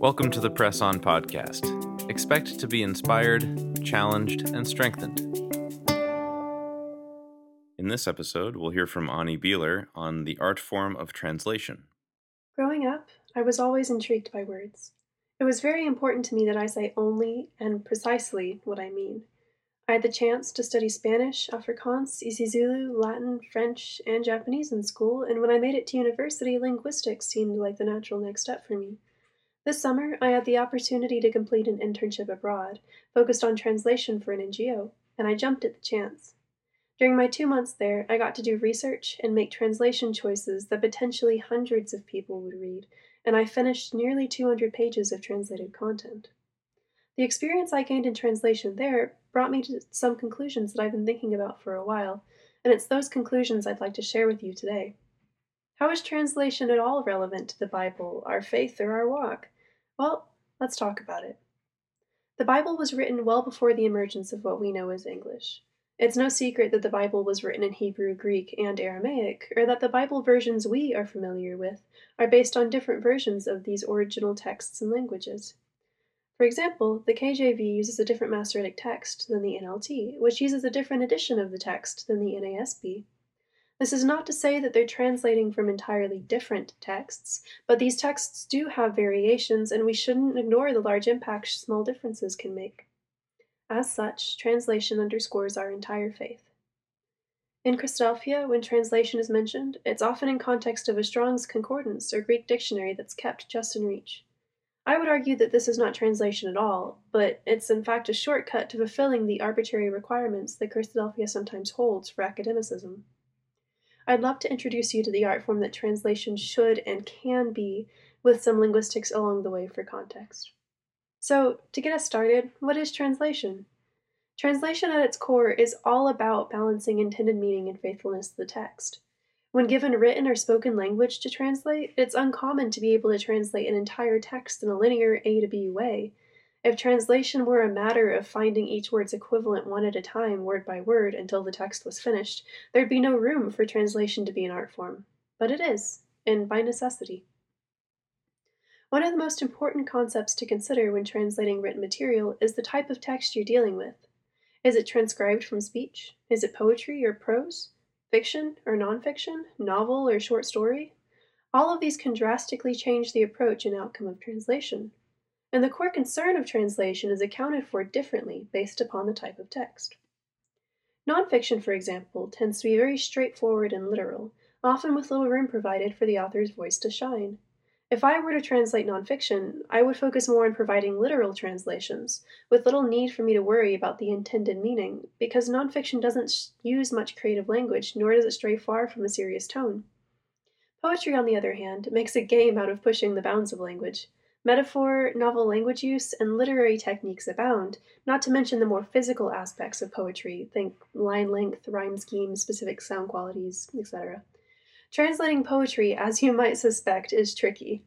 Welcome to the Press On podcast. Expect to be inspired, challenged, and strengthened. In this episode, we'll hear from Ani Beeler on the art form of translation. Growing up, I was always intrigued by words. It was very important to me that I say only and precisely what I mean. I had the chance to study Spanish, Afrikaans, isiZulu, Latin, French, and Japanese in school, and when I made it to university, linguistics seemed like the natural next step for me. This summer, I had the opportunity to complete an internship abroad, focused on translation for an NGO, and I jumped at the chance. During my two months there, I got to do research and make translation choices that potentially hundreds of people would read, and I finished nearly 200 pages of translated content. The experience I gained in translation there brought me to some conclusions that I've been thinking about for a while, and it's those conclusions I'd like to share with you today. How is translation at all relevant to the Bible, our faith, or our walk? Well, let's talk about it. The Bible was written well before the emergence of what we know as English. It's no secret that the Bible was written in Hebrew, Greek, and Aramaic, or that the Bible versions we are familiar with are based on different versions of these original texts and languages. For example, the KJV uses a different Masoretic text than the NLT, which uses a different edition of the text than the NASB. This is not to say that they're translating from entirely different texts, but these texts do have variations, and we shouldn't ignore the large impact small differences can make. As such, translation underscores our entire faith. In Christadelphia, when translation is mentioned, it's often in context of a Strong's Concordance or Greek dictionary that's kept just in reach. I would argue that this is not translation at all, but it's in fact a shortcut to fulfilling the arbitrary requirements that Christadelphia sometimes holds for academicism. I'd love to introduce you to the art form that translation should and can be, with some linguistics along the way for context. So, to get us started, what is translation? Translation at its core is all about balancing intended meaning and faithfulness to the text. When given written or spoken language to translate, it's uncommon to be able to translate an entire text in a linear A to B way, if translation were a matter of finding each word's equivalent one at a time, word by word, until the text was finished, there'd be no room for translation to be an art form. But it is, and by necessity. One of the most important concepts to consider when translating written material is the type of text you're dealing with. Is it transcribed from speech? Is it poetry or prose? Fiction or nonfiction? Novel or short story? All of these can drastically change the approach and outcome of translation and the core concern of translation is accounted for differently based upon the type of text. Nonfiction, for example, tends to be very straightforward and literal, often with little room provided for the author's voice to shine. If I were to translate nonfiction, I would focus more on providing literal translations, with little need for me to worry about the intended meaning, because nonfiction doesn't use much creative language, nor does it stray far from a serious tone. Poetry, on the other hand, makes a game out of pushing the bounds of language. Metaphor, novel language use, and literary techniques abound, not to mention the more physical aspects of poetry think line length, rhyme scheme, specific sound qualities, etc. Translating poetry, as you might suspect, is tricky.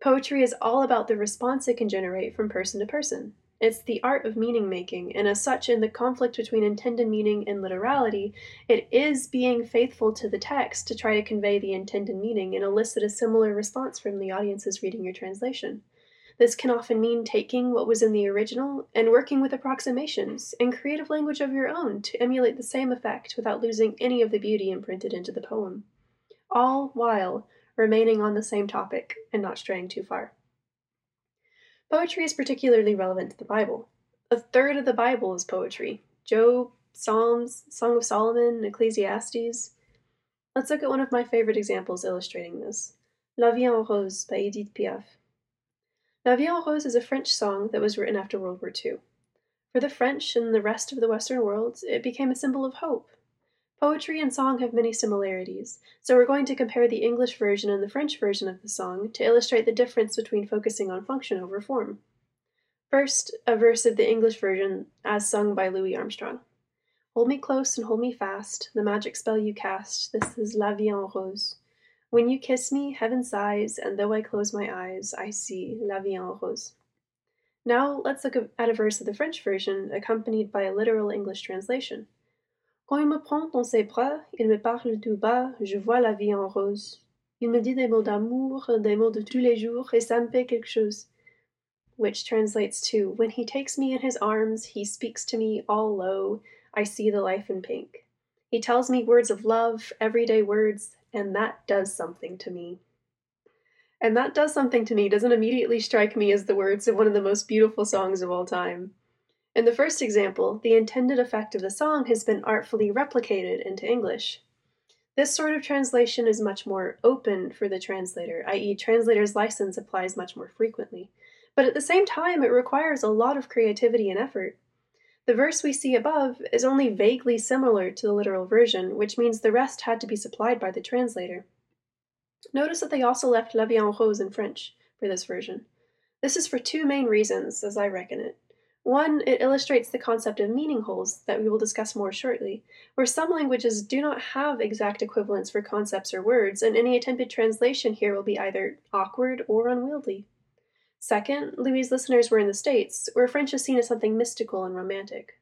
Poetry is all about the response it can generate from person to person. It's the art of meaning making, and as such, in the conflict between intended meaning and literality, it is being faithful to the text to try to convey the intended meaning and elicit a similar response from the audiences reading your translation. This can often mean taking what was in the original and working with approximations and creative language of your own to emulate the same effect without losing any of the beauty imprinted into the poem, all while remaining on the same topic and not straying too far. Poetry is particularly relevant to the Bible. A third of the Bible is poetry Job, Psalms, Song of Solomon, Ecclesiastes. Let's look at one of my favorite examples illustrating this La Vie en Rose by Edith Piaf. La Vie en Rose is a French song that was written after World War II. For the French and the rest of the Western world, it became a symbol of hope. Poetry and song have many similarities, so we're going to compare the English version and the French version of the song to illustrate the difference between focusing on function over form. First, a verse of the English version as sung by Louis Armstrong. Hold me close and hold me fast, the magic spell you cast, this is La Vie en Rose. When you kiss me, heaven sighs, and though I close my eyes, I see La vie en rose. Now let's look at a verse of the French version, accompanied by a literal English translation. Quand il me prend dans ses bras, il me parle tout bas, je vois la vie en rose. Il me dit des mots d'amour, des mots de tous les jours, et ça me fait quelque chose. which translates to When he takes me in his arms, he speaks to me all low, I see the life in pink. He tells me words of love, everyday words, and that does something to me. And that does something to me doesn't immediately strike me as the words of one of the most beautiful songs of all time. In the first example, the intended effect of the song has been artfully replicated into English. This sort of translation is much more open for the translator, i.e., translator's license applies much more frequently. But at the same time, it requires a lot of creativity and effort. The verse we see above is only vaguely similar to the literal version, which means the rest had to be supplied by the translator. Notice that they also left La Vie en Rose in French for this version. This is for two main reasons, as I reckon it. One, it illustrates the concept of meaning holes that we will discuss more shortly, where some languages do not have exact equivalents for concepts or words, and any attempted translation here will be either awkward or unwieldy. Second, Louis' listeners were in the States, where French is seen as something mystical and romantic.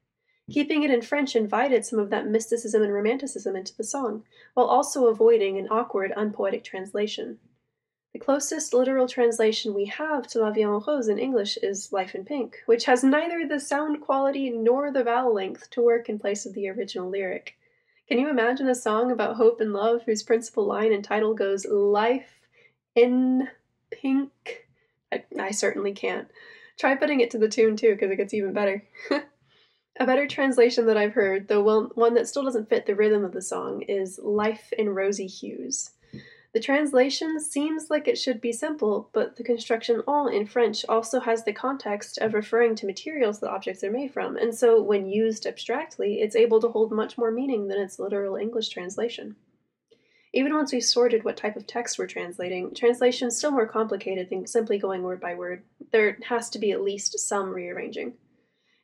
Keeping it in French invited some of that mysticism and romanticism into the song, while also avoiding an awkward, unpoetic translation. The closest literal translation we have to La Vie en Rose in English is Life in Pink, which has neither the sound quality nor the vowel length to work in place of the original lyric. Can you imagine a song about hope and love whose principal line and title goes Life in Pink? I, I certainly can't. Try putting it to the tune too, because it gets even better. A better translation that I've heard, though one, that still doesn't fit the rhythm of the song, is Life in Rosy Hues. The translation seems like it should be simple, but the construction all in French also has the context of referring to materials that objects are made from, and so when used abstractly, it's able to hold much more meaning than its literal English translation. Even once we've sorted what type of text we're translating, translation is still more complicated than simply going word by word. There has to be at least some rearranging.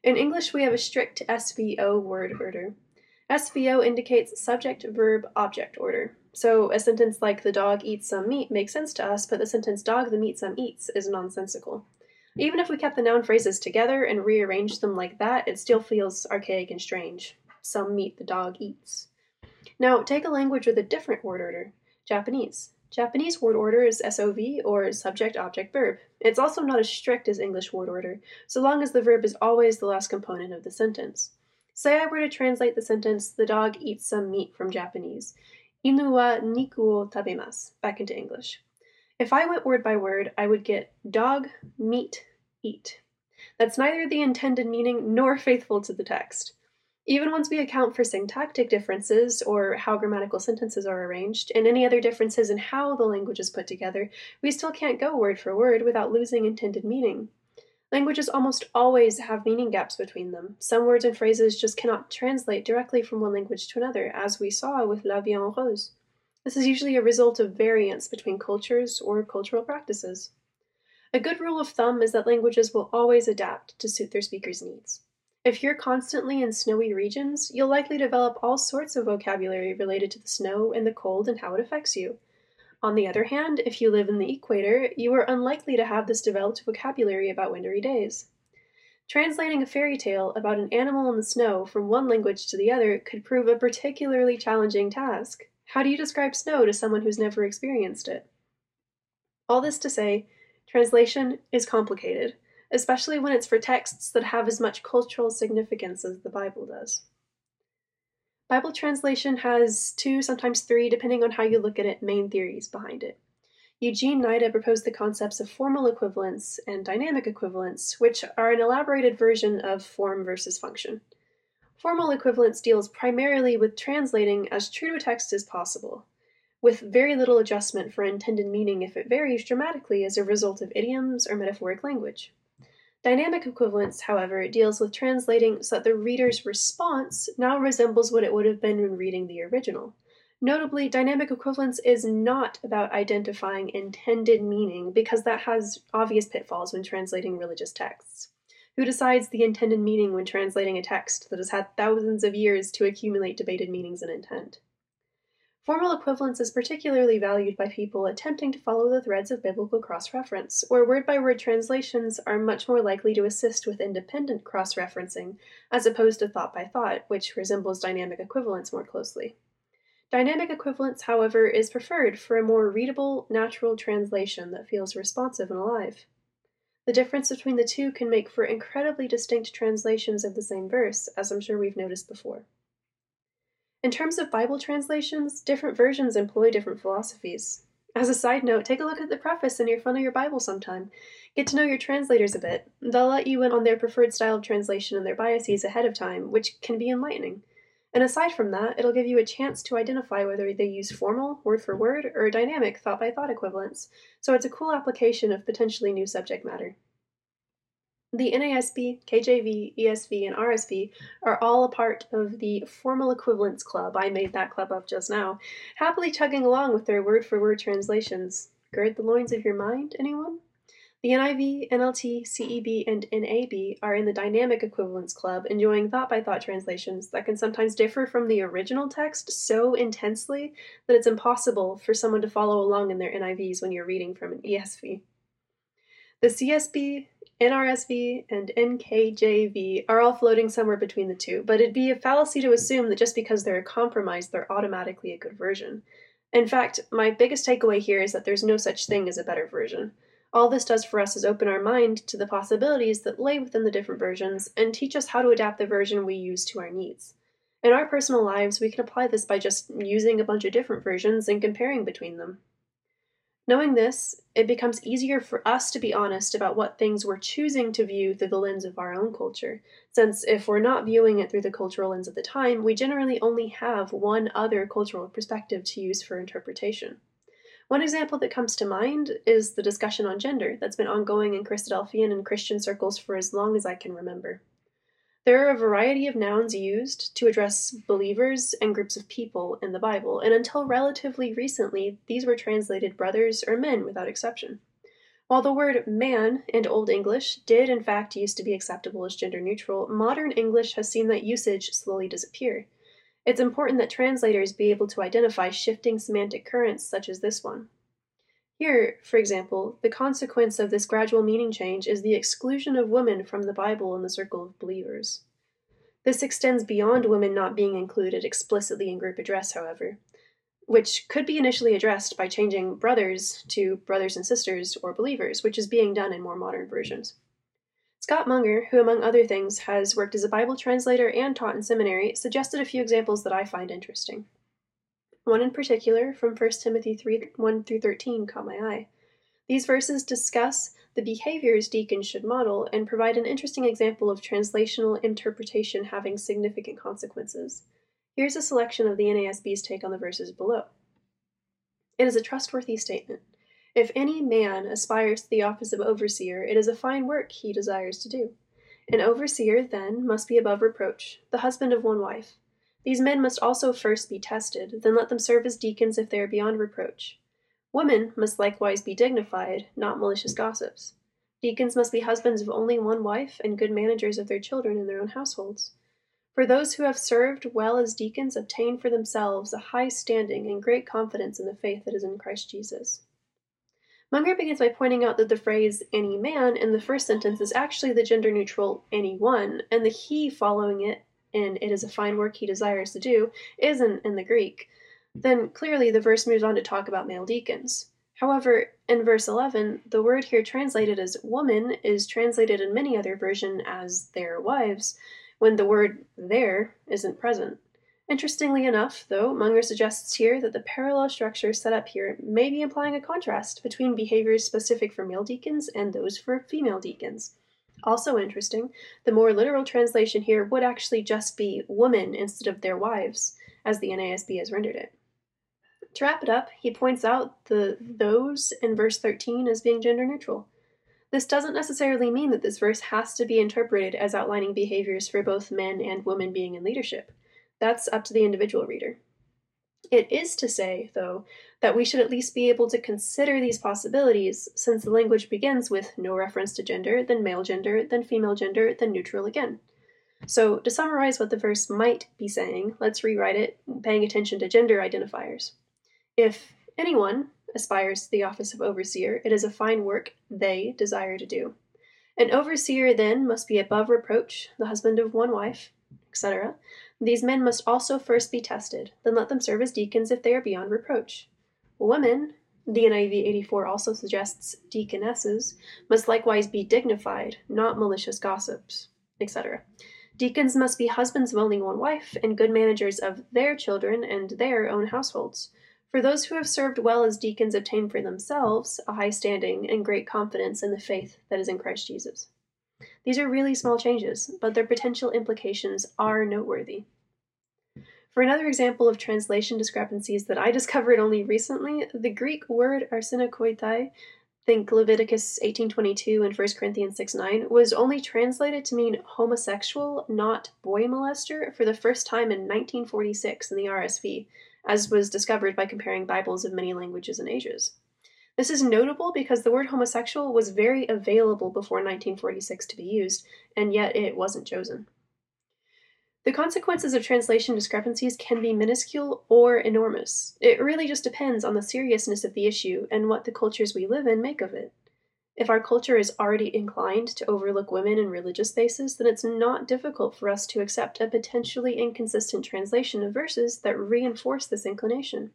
In English, we have a strict SVO word order. SVO indicates subject, verb, object order. So a sentence like the dog eats some meat makes sense to us, but the sentence dog the meat some eats is nonsensical. Even if we kept the noun phrases together and rearranged them like that, it still feels archaic and strange. Some meat the dog eats. Now, take a language with a different word order Japanese. Japanese word order is SOV or subject object verb. It's also not as strict as English word order, so long as the verb is always the last component of the sentence. Say I were to translate the sentence, the dog eats some meat from Japanese. Inu wa niku o tabemasu, back into English. If I went word by word, I would get dog, meat, eat. That's neither the intended meaning nor faithful to the text. Even once we account for syntactic differences, or how grammatical sentences are arranged, and any other differences in how the language is put together, we still can't go word for word without losing intended meaning. Languages almost always have meaning gaps between them. Some words and phrases just cannot translate directly from one language to another, as we saw with La Vie en Rose. This is usually a result of variance between cultures or cultural practices. A good rule of thumb is that languages will always adapt to suit their speakers' needs. If you're constantly in snowy regions, you'll likely develop all sorts of vocabulary related to the snow and the cold and how it affects you. On the other hand, if you live in the equator, you are unlikely to have this developed vocabulary about wintry days. Translating a fairy tale about an animal in the snow from one language to the other could prove a particularly challenging task. How do you describe snow to someone who's never experienced it? All this to say, translation is complicated especially when it's for texts that have as much cultural significance as the Bible does. Bible translation has two, sometimes three, depending on how you look at it, main theories behind it. Eugene Nida proposed the concepts of formal equivalence and dynamic equivalence, which are an elaborated version of form versus function. Formal equivalence deals primarily with translating as true to a text as possible, with very little adjustment for intended meaning if it varies dramatically as a result of idioms or metaphoric language. Dynamic equivalence, however, deals with translating so that the reader's response now resembles what it would have been when reading the original. Notably, dynamic equivalence is not about identifying intended meaning because that has obvious pitfalls when translating religious texts. Who decides the intended meaning when translating a text that has had thousands of years to accumulate debated meanings and intent? Formal equivalence is particularly valued by people attempting to follow the threads of biblical cross reference, where word by word translations are much more likely to assist with independent cross referencing, as opposed to thought by thought, which resembles dynamic equivalence more closely. Dynamic equivalence, however, is preferred for a more readable, natural translation that feels responsive and alive. The difference between the two can make for incredibly distinct translations of the same verse, as I'm sure we've noticed before. In terms of Bible translations, different versions employ different philosophies. As a side note, take a look at the preface in your front of your Bible sometime. Get to know your translators a bit. They'll let you in on their preferred style of translation and their biases ahead of time, which can be enlightening. And aside from that, it'll give you a chance to identify whether they use formal, word for word, or dynamic, thought by thought equivalents, so it's a cool application of potentially new subject matter. The NASB, KJV, ESV, and RSV are all a part of the Formal Equivalence Club. I made that club up just now, happily chugging along with their word for word translations. Gird the loins of your mind, anyone? The NIV, NLT, CEB, and NAB are in the Dynamic Equivalence Club, enjoying thought by thought translations that can sometimes differ from the original text so intensely that it's impossible for someone to follow along in their NIVs when you're reading from an ESV. The CSB, NRSV, and NKJV are all floating somewhere between the two, but it'd be a fallacy to assume that just because they're a compromise, they're automatically a good version. In fact, my biggest takeaway here is that there's no such thing as a better version. All this does for us is open our mind to the possibilities that lay within the different versions and teach us how to adapt the version we use to our needs. In our personal lives, we can apply this by just using a bunch of different versions and comparing between them. Knowing this, it becomes easier for us to be honest about what things we're choosing to view through the lens of our own culture, since if we're not viewing it through the cultural lens of the time, we generally only have one other cultural perspective to use for interpretation. One example that comes to mind is the discussion on gender that's been ongoing in Christadelphian and Christian circles for as long as I can remember. There are a variety of nouns used to address believers and groups of people in the Bible, and until relatively recently, these were translated brothers or men without exception. While the word man in Old English did in fact used to be acceptable as gender neutral, modern English has seen that usage slowly disappear. It's important that translators be able to identify shifting semantic currents such as this one. Here, for example, the consequence of this gradual meaning change is the exclusion of women from the Bible in the circle of believers. This extends beyond women not being included explicitly in group address, however, which could be initially addressed by changing brothers to brothers and sisters or believers, which is being done in more modern versions. Scott Munger, who among other things has worked as a Bible translator and taught in seminary, suggested a few examples that I find interesting. One in particular, from 1 Timothy 3 1 through 13, caught my eye. These verses discuss the behaviors deacons should model and provide an interesting example of translational interpretation having significant consequences. Here's a selection of the NASB's take on the verses below. It is a trustworthy statement. If any man aspires to the office of overseer, it is a fine work he desires to do. An overseer, then, must be above reproach, the husband of one wife these men must also first be tested, then let them serve as deacons if they are beyond reproach. Women must likewise be dignified, not malicious gossips. Deacons must be husbands of only one wife and good managers of their children in their own households. For those who have served well as deacons obtain for themselves a high standing and great confidence in the faith that is in Christ Jesus. Munger begins by pointing out that the phrase any man in the first sentence is actually the gender neutral any one, and the he following it and it is a fine work he desires to do, isn't in the Greek, then clearly the verse moves on to talk about male deacons. However, in verse 11, the word here translated as woman is translated in many other versions as their wives, when the word there isn't present. Interestingly enough, though, Munger suggests here that the parallel structure set up here may be implying a contrast between behaviors specific for male deacons and those for female deacons. Also interesting, the more literal translation here would actually just be woman instead of their wives, as the NASB has rendered it. To wrap it up, he points out the those in verse 13 as being gender neutral. This doesn't necessarily mean that this verse has to be interpreted as outlining behaviors for both men and women being in leadership. That's up to the individual reader. It is to say, though, that we should at least be able to consider these possibilities, since the language begins with no reference to gender, then male gender, then female gender, then neutral again. So, to summarize what the verse might be saying, let's rewrite it, paying attention to gender identifiers. If anyone aspires to the office of overseer, it is a fine work they desire to do. An overseer then must be above reproach, the husband of one wife, etc. These men must also first be tested, then let them serve as deacons if they are beyond reproach. Women, The NIV 84 also suggests deaconesses must likewise be dignified, not malicious gossips, etc. Deacons must be husbands of only one wife and good managers of their children and their own households. For those who have served well as deacons obtain for themselves a high standing and great confidence in the faith that is in Christ Jesus. These are really small changes, but their potential implications are noteworthy. For another example of translation discrepancies that I discovered only recently, the Greek word arsenokoitai, think Leviticus 18:22 and 1 Corinthians 6:9, was only translated to mean homosexual, not boy molester, for the first time in 1946 in the RSV, as was discovered by comparing Bibles of many languages and ages. This is notable because the word homosexual was very available before 1946 to be used, and yet it wasn't chosen. The consequences of translation discrepancies can be minuscule or enormous. It really just depends on the seriousness of the issue and what the cultures we live in make of it. If our culture is already inclined to overlook women in religious spaces, then it's not difficult for us to accept a potentially inconsistent translation of verses that reinforce this inclination.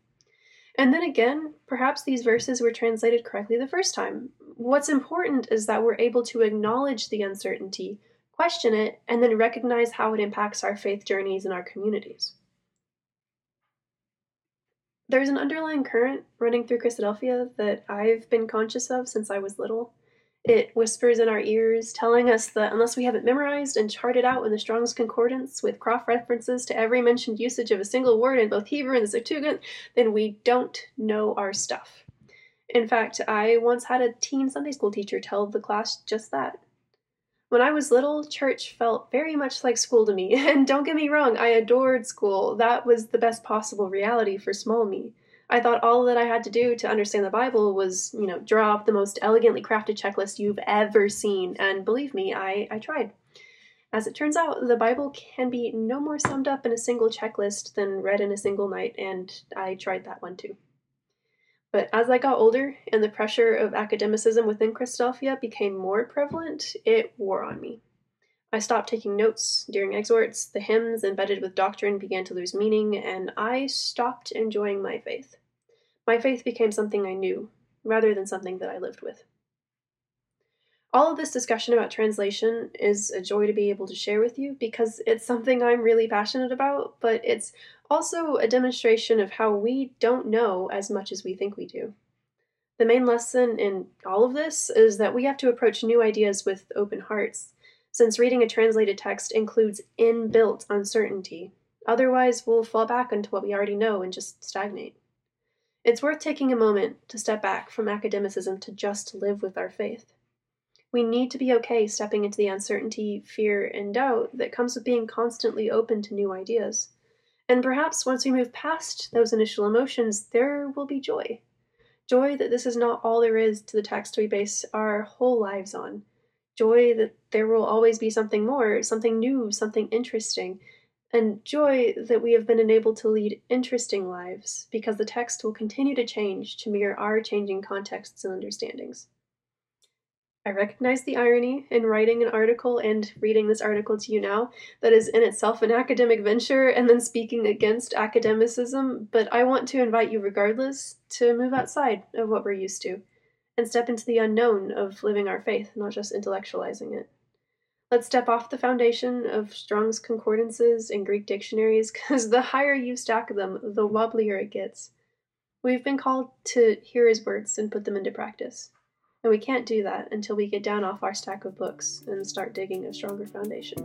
And then again, perhaps these verses were translated correctly the first time. What's important is that we're able to acknowledge the uncertainty, question it, and then recognize how it impacts our faith journeys and our communities. There's an underlying current running through Christadelphia that I've been conscious of since I was little. It whispers in our ears, telling us that unless we have it memorized and charted out in the Strong's Concordance with cross references to every mentioned usage of a single word in both Hebrew and the Septuagint, then we don't know our stuff. In fact, I once had a teen Sunday school teacher tell the class just that. When I was little, church felt very much like school to me, and don't get me wrong, I adored school. That was the best possible reality for small me. I thought all that I had to do to understand the Bible was, you know, draw up the most elegantly crafted checklist you've ever seen, and believe me, I, I tried. As it turns out, the Bible can be no more summed up in a single checklist than read in a single night, and I tried that one too. But as I got older and the pressure of academicism within Christadelphia became more prevalent, it wore on me. I stopped taking notes during exhorts, the hymns embedded with doctrine began to lose meaning, and I stopped enjoying my faith. My faith became something I knew, rather than something that I lived with. All of this discussion about translation is a joy to be able to share with you because it's something I'm really passionate about, but it's also a demonstration of how we don't know as much as we think we do. The main lesson in all of this is that we have to approach new ideas with open hearts since reading a translated text includes inbuilt uncertainty. Otherwise, we'll fall back into what we already know and just stagnate. It's worth taking a moment to step back from academicism to just live with our faith. We need to be okay stepping into the uncertainty, fear, and doubt that comes with being constantly open to new ideas. And perhaps once we move past those initial emotions, there will be joy. Joy that this is not all there is to the text we base our whole lives on, joy that there will always be something more, something new, something interesting, and joy that we have been enabled to lead interesting lives because the text will continue to change to mirror our changing contexts and understandings. I recognize the irony in writing an article and reading this article to you now that is in itself an academic venture and then speaking against academicism, but I want to invite you, regardless, to move outside of what we're used to and step into the unknown of living our faith, not just intellectualizing it. Let's step off the foundation of Strong's concordances and Greek dictionaries, because the higher you stack them, the wobblier it gets. We've been called to hear his words and put them into practice. And we can't do that until we get down off our stack of books and start digging a stronger foundation.